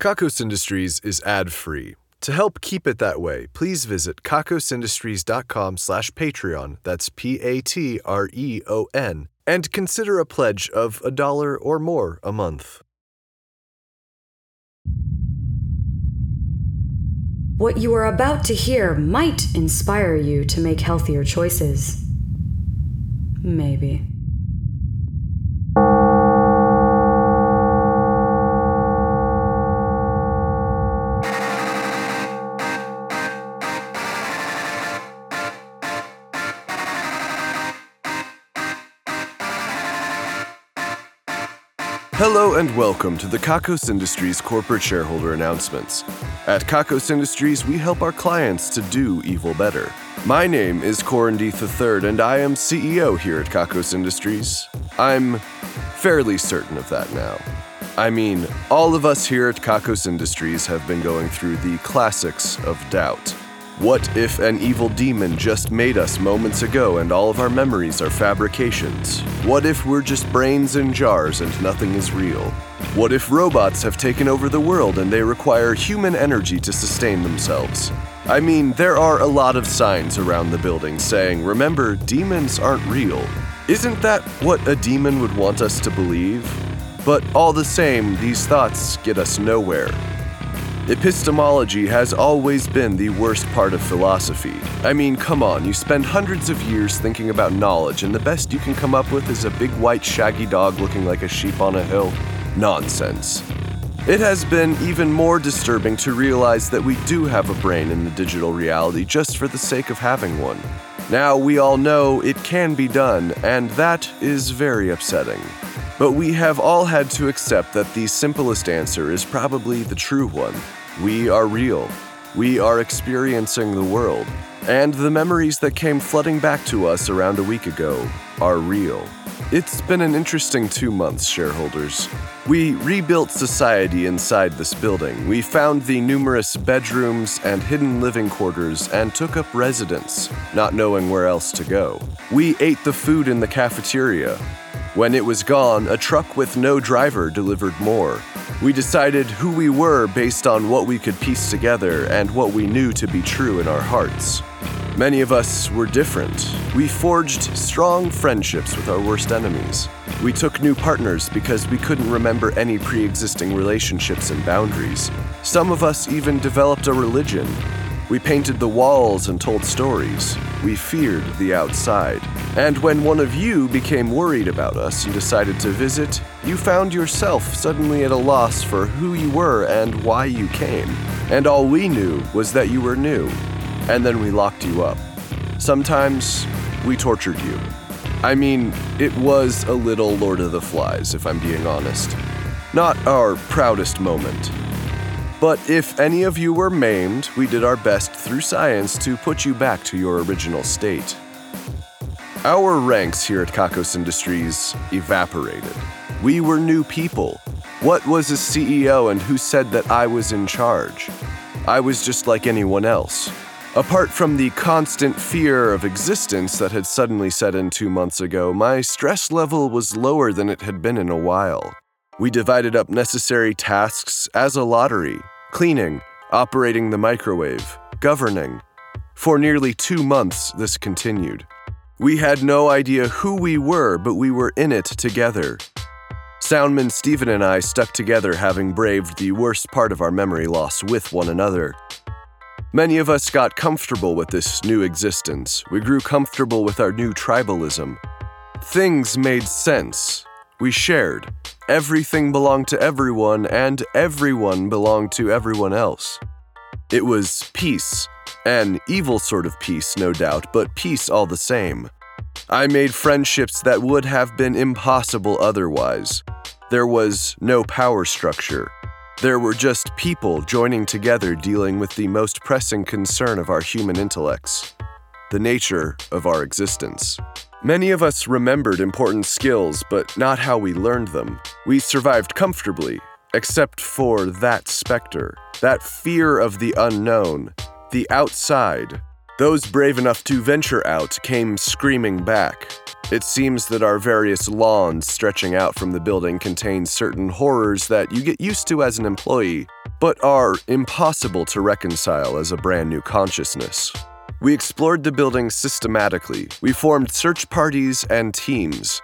Kakos Industries is ad-free. To help keep it that way, please visit kakosindustries.com slash Patreon, that's P-A-T-R-E-O-N, and consider a pledge of a dollar or more a month. What you are about to hear might inspire you to make healthier choices. Maybe. Hello and welcome to the Kakos Industries corporate shareholder announcements. At Kakos Industries, we help our clients to do evil better. My name is Corin Deeth III, and I am CEO here at Kakos Industries. I'm fairly certain of that now. I mean, all of us here at Kakos Industries have been going through the classics of doubt. What if an evil demon just made us moments ago and all of our memories are fabrications? What if we're just brains in jars and nothing is real? What if robots have taken over the world and they require human energy to sustain themselves? I mean, there are a lot of signs around the building saying, remember, demons aren't real. Isn't that what a demon would want us to believe? But all the same, these thoughts get us nowhere. Epistemology has always been the worst part of philosophy. I mean, come on, you spend hundreds of years thinking about knowledge, and the best you can come up with is a big white shaggy dog looking like a sheep on a hill? Nonsense. It has been even more disturbing to realize that we do have a brain in the digital reality just for the sake of having one. Now we all know it can be done, and that is very upsetting. But we have all had to accept that the simplest answer is probably the true one. We are real. We are experiencing the world. And the memories that came flooding back to us around a week ago are real. It's been an interesting two months, shareholders. We rebuilt society inside this building. We found the numerous bedrooms and hidden living quarters and took up residence, not knowing where else to go. We ate the food in the cafeteria. When it was gone, a truck with no driver delivered more. We decided who we were based on what we could piece together and what we knew to be true in our hearts. Many of us were different. We forged strong friendships with our worst enemies. We took new partners because we couldn't remember any pre existing relationships and boundaries. Some of us even developed a religion. We painted the walls and told stories. We feared the outside. And when one of you became worried about us and decided to visit, you found yourself suddenly at a loss for who you were and why you came. And all we knew was that you were new. And then we locked you up. Sometimes we tortured you. I mean, it was a little Lord of the Flies, if I'm being honest. Not our proudest moment. But if any of you were maimed, we did our best through science to put you back to your original state. Our ranks here at Kakos Industries evaporated. We were new people. What was a CEO and who said that I was in charge? I was just like anyone else. Apart from the constant fear of existence that had suddenly set in two months ago, my stress level was lower than it had been in a while. We divided up necessary tasks as a lottery cleaning, operating the microwave, governing. For nearly two months, this continued. We had no idea who we were, but we were in it together. Soundman Stephen and I stuck together, having braved the worst part of our memory loss with one another. Many of us got comfortable with this new existence. We grew comfortable with our new tribalism. Things made sense. We shared. Everything belonged to everyone, and everyone belonged to everyone else. It was peace. An evil sort of peace, no doubt, but peace all the same. I made friendships that would have been impossible otherwise. There was no power structure. There were just people joining together dealing with the most pressing concern of our human intellects the nature of our existence. Many of us remembered important skills, but not how we learned them. We survived comfortably, except for that specter, that fear of the unknown, the outside. Those brave enough to venture out came screaming back. It seems that our various lawns stretching out from the building contain certain horrors that you get used to as an employee, but are impossible to reconcile as a brand new consciousness. We explored the building systematically. We formed search parties and teams.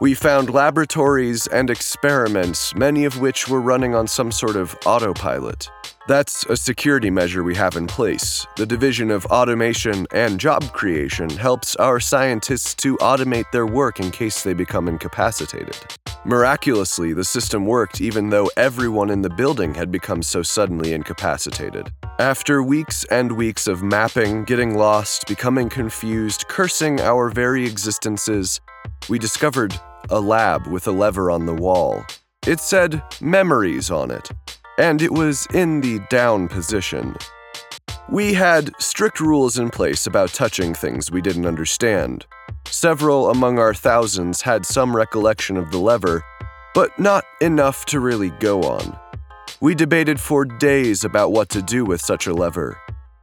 We found laboratories and experiments, many of which were running on some sort of autopilot. That's a security measure we have in place. The Division of Automation and Job Creation helps our scientists to automate their work in case they become incapacitated. Miraculously, the system worked even though everyone in the building had become so suddenly incapacitated. After weeks and weeks of mapping, getting lost, becoming confused, cursing our very existences, we discovered a lab with a lever on the wall. It said memories on it, and it was in the down position. We had strict rules in place about touching things we didn't understand. Several among our thousands had some recollection of the lever, but not enough to really go on. We debated for days about what to do with such a lever.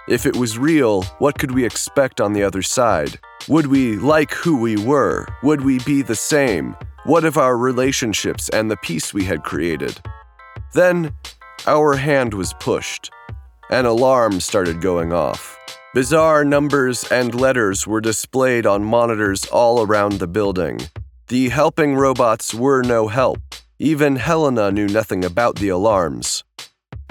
If it was real, what could we expect on the other side? Would we like who we were? Would we be the same? What of our relationships and the peace we had created? Then, our hand was pushed. An alarm started going off. Bizarre numbers and letters were displayed on monitors all around the building. The helping robots were no help. Even Helena knew nothing about the alarms.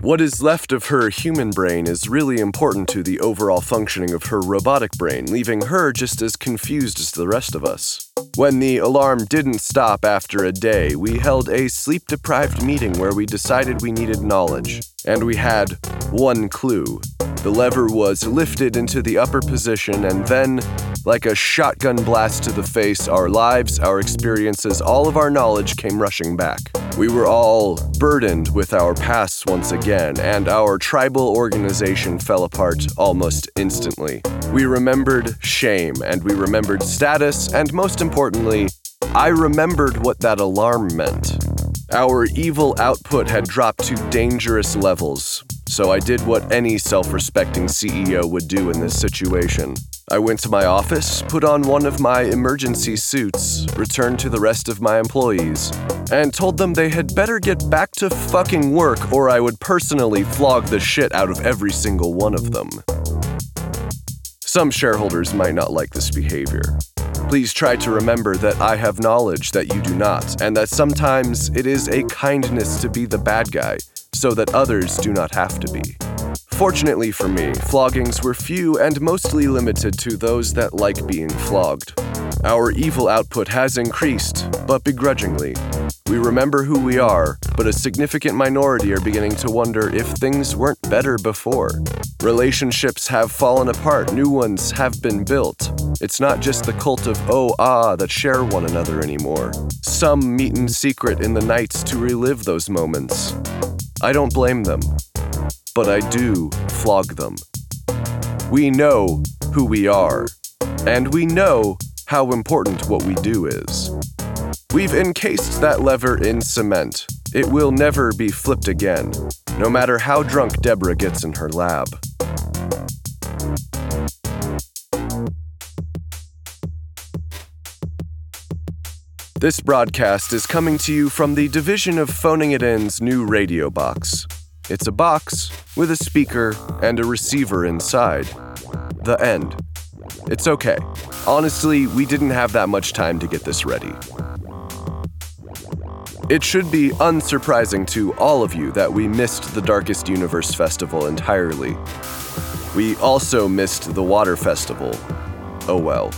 What is left of her human brain is really important to the overall functioning of her robotic brain, leaving her just as confused as the rest of us. When the alarm didn't stop after a day, we held a sleep deprived meeting where we decided we needed knowledge. And we had one clue. The lever was lifted into the upper position, and then, like a shotgun blast to the face, our lives, our experiences, all of our knowledge came rushing back. We were all burdened with our pasts once again, and our tribal organization fell apart almost instantly. We remembered shame, and we remembered status, and most importantly, I remembered what that alarm meant. Our evil output had dropped to dangerous levels, so I did what any self respecting CEO would do in this situation. I went to my office, put on one of my emergency suits, returned to the rest of my employees, and told them they had better get back to fucking work or I would personally flog the shit out of every single one of them. Some shareholders might not like this behavior. Please try to remember that I have knowledge that you do not, and that sometimes it is a kindness to be the bad guy so that others do not have to be. Fortunately for me, floggings were few and mostly limited to those that like being flogged. Our evil output has increased, but begrudgingly. We remember who we are, but a significant minority are beginning to wonder if things weren't better before. Relationships have fallen apart, new ones have been built. It's not just the cult of oh ah that share one another anymore. Some meet in secret in the nights to relive those moments. I don't blame them, but I do flog them. We know who we are, and we know how important what we do is. We've encased that lever in cement. It will never be flipped again, no matter how drunk Deborah gets in her lab. This broadcast is coming to you from the division of Phoning It In's new radio box. It's a box with a speaker and a receiver inside. The end. It's okay. Honestly, we didn't have that much time to get this ready. It should be unsurprising to all of you that we missed the Darkest Universe Festival entirely. We also missed the Water Festival. Oh well.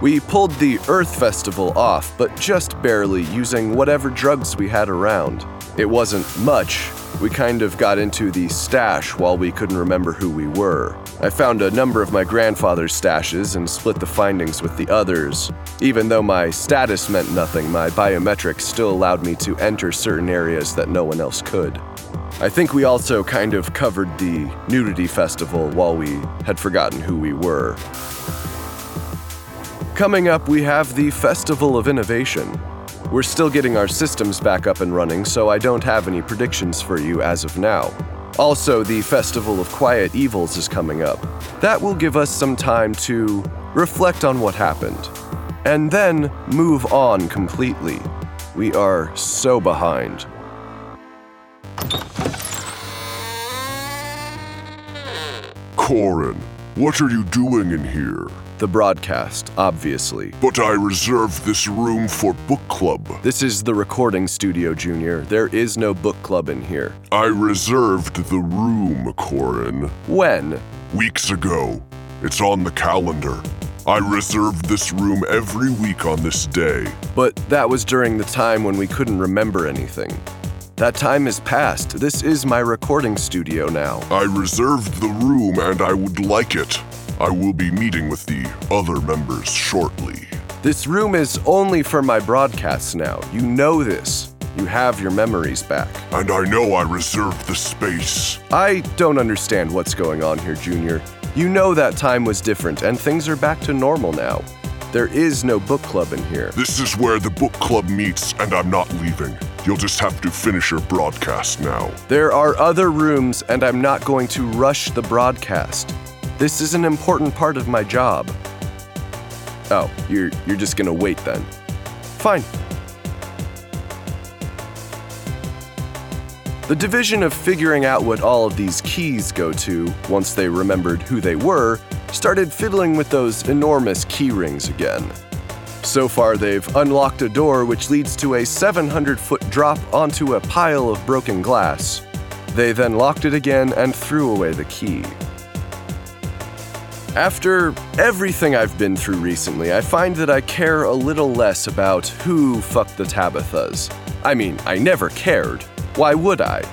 We pulled the Earth Festival off, but just barely using whatever drugs we had around. It wasn't much. We kind of got into the stash while we couldn't remember who we were. I found a number of my grandfather's stashes and split the findings with the others. Even though my status meant nothing, my biometrics still allowed me to enter certain areas that no one else could. I think we also kind of covered the nudity festival while we had forgotten who we were. Coming up, we have the Festival of Innovation. We're still getting our systems back up and running, so I don't have any predictions for you as of now. Also, the Festival of Quiet Evils is coming up. That will give us some time to reflect on what happened, and then move on completely. We are so behind. Corin, what are you doing in here? The broadcast, obviously. But I reserved this room for book club. This is the recording studio, Junior. There is no book club in here. I reserved the room, Corin. When? Weeks ago. It's on the calendar. I reserved this room every week on this day. But that was during the time when we couldn't remember anything. That time is past. This is my recording studio now. I reserved the room and I would like it. I will be meeting with the other members shortly. This room is only for my broadcasts now. You know this. You have your memories back. And I know I reserved the space. I don't understand what's going on here, Junior. You know that time was different and things are back to normal now. There is no book club in here. This is where the book club meets, and I'm not leaving. You'll just have to finish your broadcast now. There are other rooms, and I'm not going to rush the broadcast. This is an important part of my job. Oh, you're you're just gonna wait then. Fine. The division of figuring out what all of these keys go to, once they remembered who they were, started fiddling with those enormous key rings again. So far, they've unlocked a door which leads to a 700 foot drop onto a pile of broken glass. They then locked it again and threw away the key. After everything I've been through recently, I find that I care a little less about who fucked the Tabithas. I mean, I never cared. Why would I?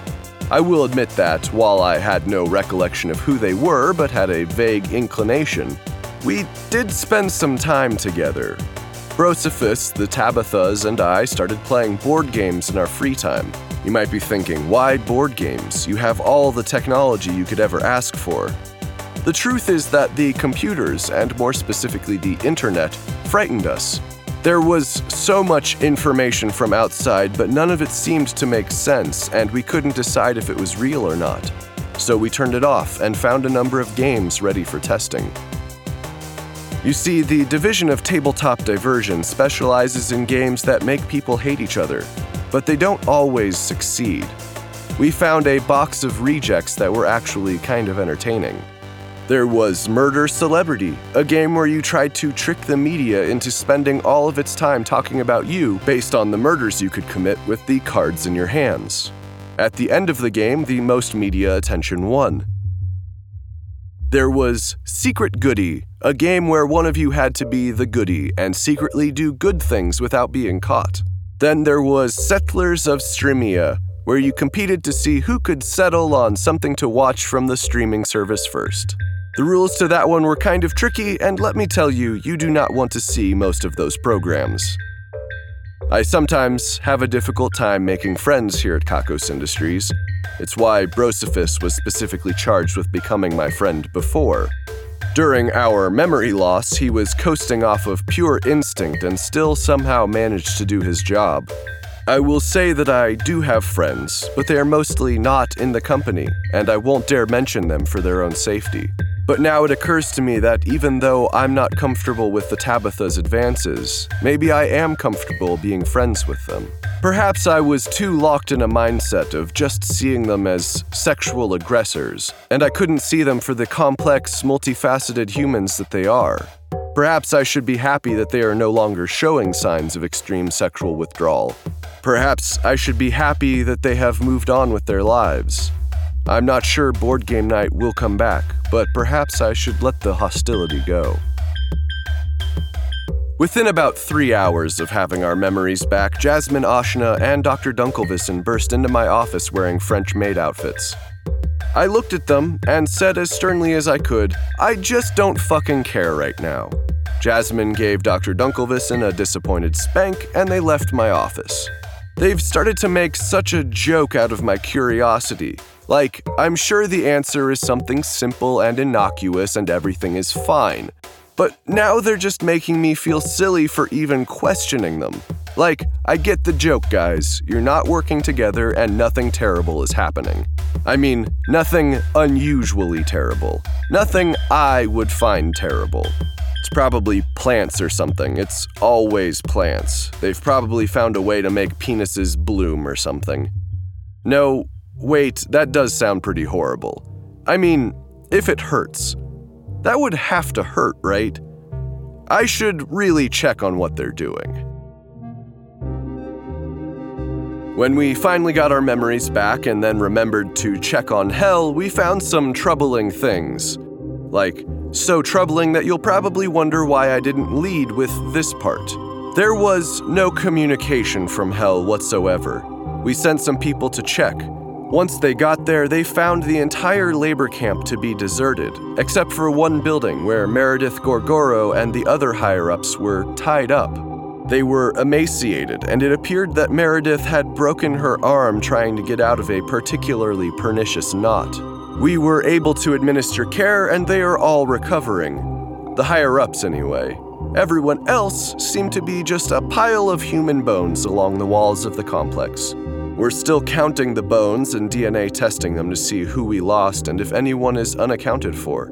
I will admit that, while I had no recollection of who they were but had a vague inclination, we did spend some time together. Brosophus, the Tabithas, and I started playing board games in our free time. You might be thinking, why board games? You have all the technology you could ever ask for. The truth is that the computers, and more specifically the internet, frightened us. There was so much information from outside, but none of it seemed to make sense, and we couldn't decide if it was real or not. So we turned it off and found a number of games ready for testing. You see, the division of tabletop diversion specializes in games that make people hate each other, but they don't always succeed. We found a box of rejects that were actually kind of entertaining. There was Murder Celebrity, a game where you tried to trick the media into spending all of its time talking about you based on the murders you could commit with the cards in your hands. At the end of the game, the most media attention won. There was Secret Goody, a game where one of you had to be the goody and secretly do good things without being caught. Then there was Settlers of Streamia, where you competed to see who could settle on something to watch from the streaming service first. The rules to that one were kind of tricky, and let me tell you, you do not want to see most of those programs. I sometimes have a difficult time making friends here at Kakos Industries. It's why Brosophus was specifically charged with becoming my friend before. During our memory loss, he was coasting off of pure instinct and still somehow managed to do his job. I will say that I do have friends, but they are mostly not in the company, and I won't dare mention them for their own safety. But now it occurs to me that even though I'm not comfortable with the Tabitha's advances, maybe I am comfortable being friends with them. Perhaps I was too locked in a mindset of just seeing them as sexual aggressors, and I couldn't see them for the complex, multifaceted humans that they are. Perhaps I should be happy that they are no longer showing signs of extreme sexual withdrawal. Perhaps I should be happy that they have moved on with their lives. I'm not sure board game night will come back, but perhaps I should let the hostility go. Within about three hours of having our memories back, Jasmine Ashna and Dr. Dunkelvissen burst into my office wearing French maid outfits. I looked at them and said as sternly as I could, I just don't fucking care right now. Jasmine gave Dr. Dunkelvissen a disappointed spank and they left my office. They've started to make such a joke out of my curiosity. Like, I'm sure the answer is something simple and innocuous and everything is fine. But now they're just making me feel silly for even questioning them. Like, I get the joke, guys. You're not working together and nothing terrible is happening. I mean, nothing unusually terrible. Nothing I would find terrible. It's probably plants or something. It's always plants. They've probably found a way to make penises bloom or something. No, wait, that does sound pretty horrible. I mean, if it hurts. That would have to hurt, right? I should really check on what they're doing. When we finally got our memories back and then remembered to check on Hell, we found some troubling things. Like, so troubling that you'll probably wonder why I didn't lead with this part. There was no communication from Hell whatsoever. We sent some people to check. Once they got there, they found the entire labor camp to be deserted, except for one building where Meredith Gorgoro and the other higher ups were tied up. They were emaciated, and it appeared that Meredith had broken her arm trying to get out of a particularly pernicious knot. We were able to administer care, and they are all recovering. The higher ups, anyway. Everyone else seemed to be just a pile of human bones along the walls of the complex. We're still counting the bones and DNA testing them to see who we lost and if anyone is unaccounted for.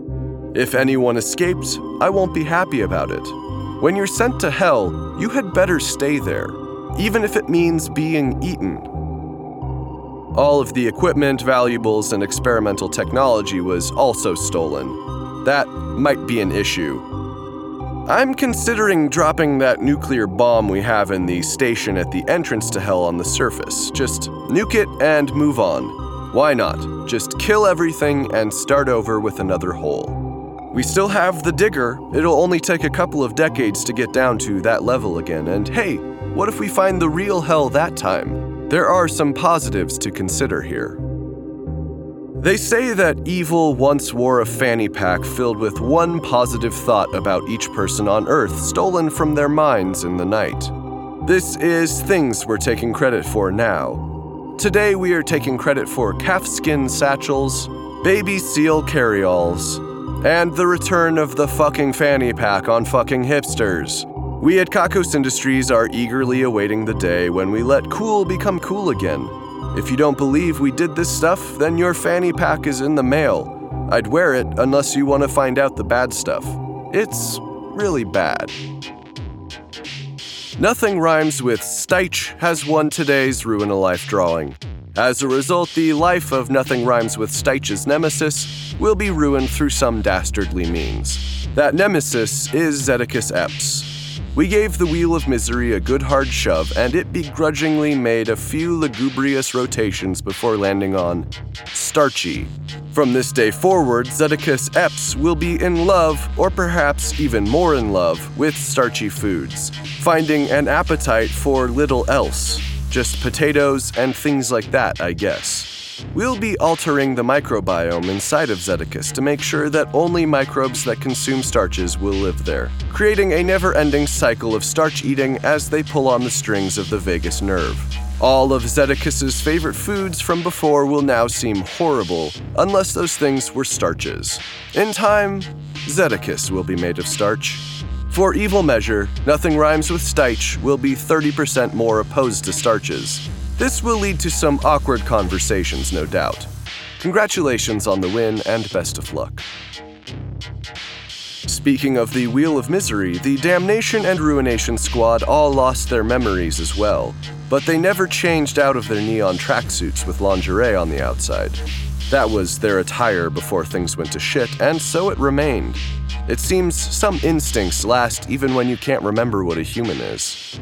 If anyone escaped, I won't be happy about it. When you're sent to hell, you had better stay there, even if it means being eaten. All of the equipment, valuables, and experimental technology was also stolen. That might be an issue. I'm considering dropping that nuclear bomb we have in the station at the entrance to Hell on the surface. Just nuke it and move on. Why not? Just kill everything and start over with another hole. We still have the digger. It'll only take a couple of decades to get down to that level again. And hey, what if we find the real hell that time? There are some positives to consider here. They say that evil once wore a fanny pack filled with one positive thought about each person on Earth stolen from their minds in the night. This is things we're taking credit for now. Today we are taking credit for calfskin satchels, baby seal carryalls, and the return of the fucking fanny pack on fucking hipsters. We at Kakos Industries are eagerly awaiting the day when we let cool become cool again. If you don't believe we did this stuff, then your fanny pack is in the mail. I'd wear it unless you want to find out the bad stuff. It's really bad. Nothing Rhymes with Steich has won today's Ruin a Life drawing. As a result, the life of Nothing Rhymes with Steich's nemesis will be ruined through some dastardly means. That nemesis is Zedicus Epps. We gave the Wheel of Misery a good hard shove, and it begrudgingly made a few lugubrious rotations before landing on Starchy. From this day forward, Zedicus Epps will be in love, or perhaps even more in love, with starchy foods, finding an appetite for little else. Just potatoes and things like that, I guess. We'll be altering the microbiome inside of Zedicus to make sure that only microbes that consume starches will live there, creating a never ending cycle of starch eating as they pull on the strings of the vagus nerve. All of Zedicus's favorite foods from before will now seem horrible, unless those things were starches. In time, Zedicus will be made of starch. For evil measure, Nothing Rhymes with Steich will be 30% more opposed to starches. This will lead to some awkward conversations, no doubt. Congratulations on the win and best of luck. Speaking of the Wheel of Misery, the Damnation and Ruination Squad all lost their memories as well, but they never changed out of their neon tracksuits with lingerie on the outside. That was their attire before things went to shit, and so it remained. It seems some instincts last even when you can't remember what a human is.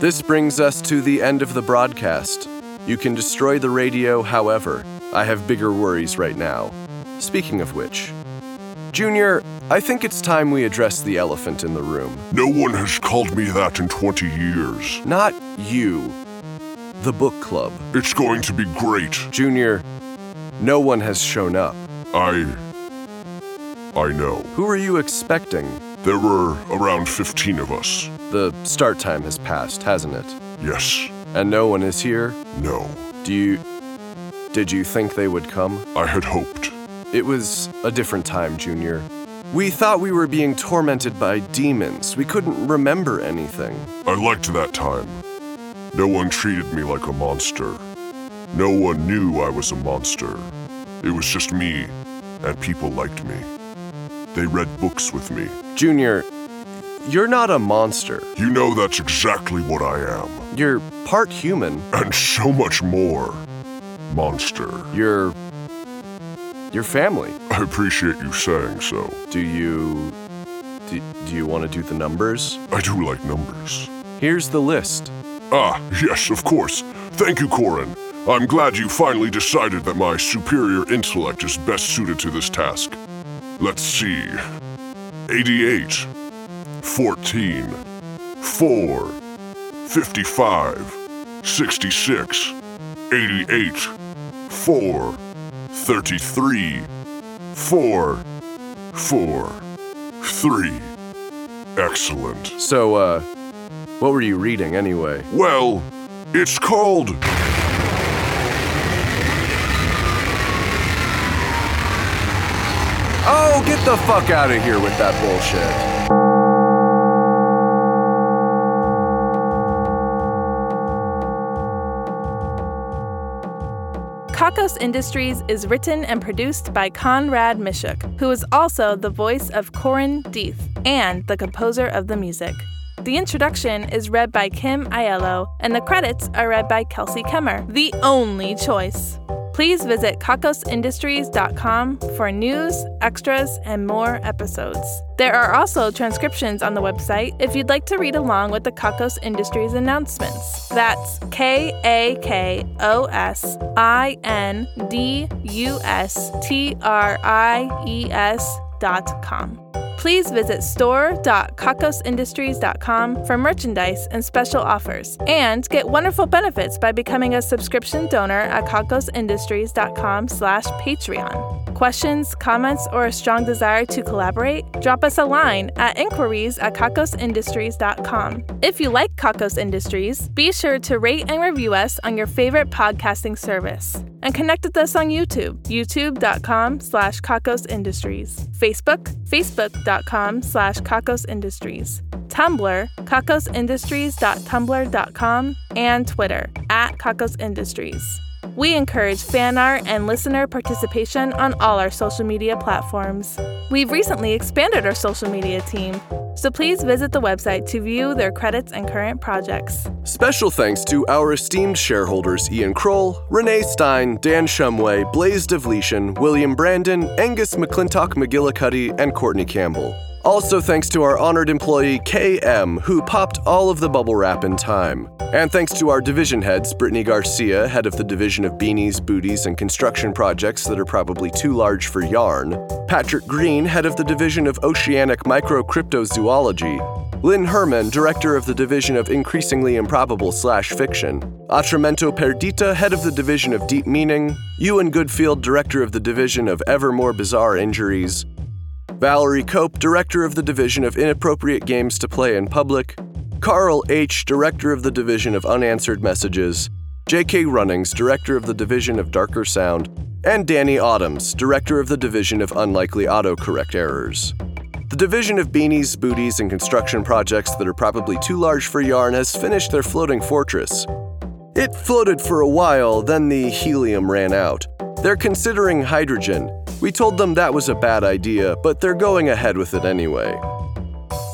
This brings us to the end of the broadcast. You can destroy the radio, however. I have bigger worries right now. Speaking of which, Junior, I think it's time we address the elephant in the room. No one has called me that in 20 years. Not you. The book club. It's going to be great. Junior, no one has shown up. I. I know. Who are you expecting? There were around 15 of us. The start time has passed, hasn't it? Yes. And no one is here? No. Do you. Did you think they would come? I had hoped. It was a different time, Junior. We thought we were being tormented by demons. We couldn't remember anything. I liked that time. No one treated me like a monster. No one knew I was a monster. It was just me, and people liked me. They read books with me. Junior, you're not a monster. You know that's exactly what I am. You're part human. And so much more. Monster. You're. Your family. I appreciate you saying so. Do you. Do, do you want to do the numbers? I do like numbers. Here's the list. Ah, yes, of course. Thank you, Corin. I'm glad you finally decided that my superior intellect is best suited to this task. Let's see 88, 14, 4, 55, 66, 88, 4, 33, 4, 4, 3. Excellent. So, uh, what were you reading anyway? Well, it's called. Oh, get the fuck out of here with that bullshit. Kakos Industries is written and produced by Conrad Mishuk, who is also the voice of Corin Deeth and the composer of the music. The introduction is read by Kim Aiello, and the credits are read by Kelsey Kemmer, the only choice. Please visit kakosindustries.com for news, extras, and more episodes. There are also transcriptions on the website if you'd like to read along with the Kakos Industries announcements. That's K A K O S I N D U S T R I E S dot com. Please visit store.kakosindustries.com for merchandise and special offers, and get wonderful benefits by becoming a subscription donor at kakosindustries.com slash Patreon. Questions, comments, or a strong desire to collaborate? Drop us a line at inquiries at kakosindustries.com. If you like Kakos Industries, be sure to rate and review us on your favorite podcasting service. And connect with us on YouTube, youtube.com slash Kakos Industries, Facebook, facebook.com slash Kakos Industries, Tumblr, kakosindustries.tumblr.com, and Twitter, at Kakos Industries. We encourage fan art and listener participation on all our social media platforms. We've recently expanded our social media team, so please visit the website to view their credits and current projects. Special thanks to our esteemed shareholders Ian Kroll, Renee Stein, Dan Shumway, Blaze Devletian, William Brandon, Angus McClintock McGillicuddy, and Courtney Campbell. Also, thanks to our honored employee KM, who popped all of the bubble wrap in time. And thanks to our division heads, Brittany Garcia, head of the division of beanies, booties, and construction projects that are probably too large for yarn, Patrick Green, head of the division of oceanic micro microcryptozoology, Lynn Herman, director of the division of increasingly improbable slash fiction, Atramento Perdita, head of the division of deep meaning, Ewan Goodfield, director of the division of ever more bizarre injuries, Valerie Cope, Director of the Division of Inappropriate Games to Play in Public, Carl H., Director of the Division of Unanswered Messages, J.K. Runnings, Director of the Division of Darker Sound, and Danny Autumns, Director of the Division of Unlikely Autocorrect Errors. The Division of Beanies, Booties, and Construction Projects that are probably too large for yarn has finished their floating fortress. It floated for a while, then the helium ran out. They're considering hydrogen. We told them that was a bad idea, but they're going ahead with it anyway.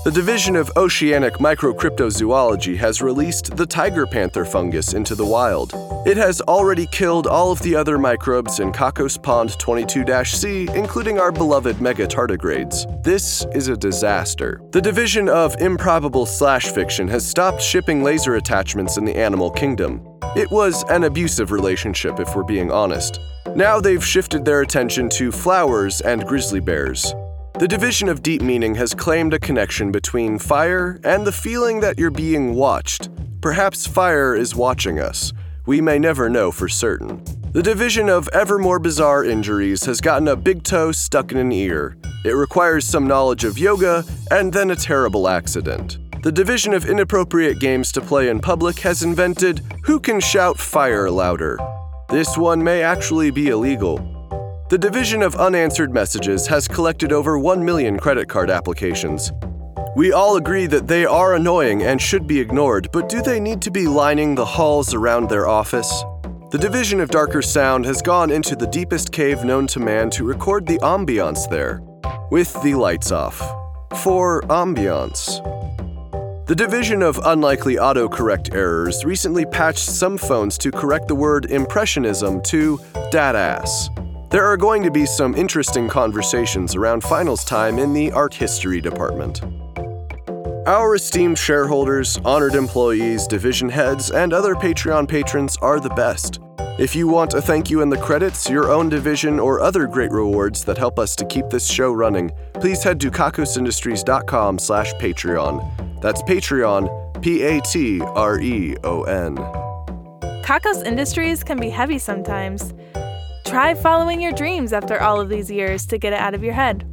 The Division of Oceanic Microcryptozoology has released the tiger panther fungus into the wild. It has already killed all of the other microbes in Kakos Pond 22 C, including our beloved mega tardigrades. This is a disaster. The Division of Improbable Slash Fiction has stopped shipping laser attachments in the animal kingdom. It was an abusive relationship, if we're being honest. Now they've shifted their attention to flowers and grizzly bears. The Division of Deep Meaning has claimed a connection between fire and the feeling that you're being watched. Perhaps fire is watching us. We may never know for certain. The Division of Ever More Bizarre Injuries has gotten a big toe stuck in an ear. It requires some knowledge of yoga and then a terrible accident. The Division of Inappropriate Games to Play in Public has invented Who Can Shout Fire Louder? This one may actually be illegal. The Division of Unanswered Messages has collected over 1 million credit card applications. We all agree that they are annoying and should be ignored, but do they need to be lining the halls around their office? The Division of Darker Sound has gone into the deepest cave known to man to record the ambiance there, with the lights off. For ambiance. The Division of Unlikely Autocorrect Errors recently patched some phones to correct the word impressionism to dadass. There are going to be some interesting conversations around finals time in the art history department. Our esteemed shareholders, honored employees, division heads, and other Patreon patrons are the best. If you want a thank you in the credits, your own division, or other great rewards that help us to keep this show running, please head to kakosindustries.com slash Patreon. That's Patreon, P-A-T-R-E-O-N. Kakos Industries can be heavy sometimes. Try following your dreams after all of these years to get it out of your head.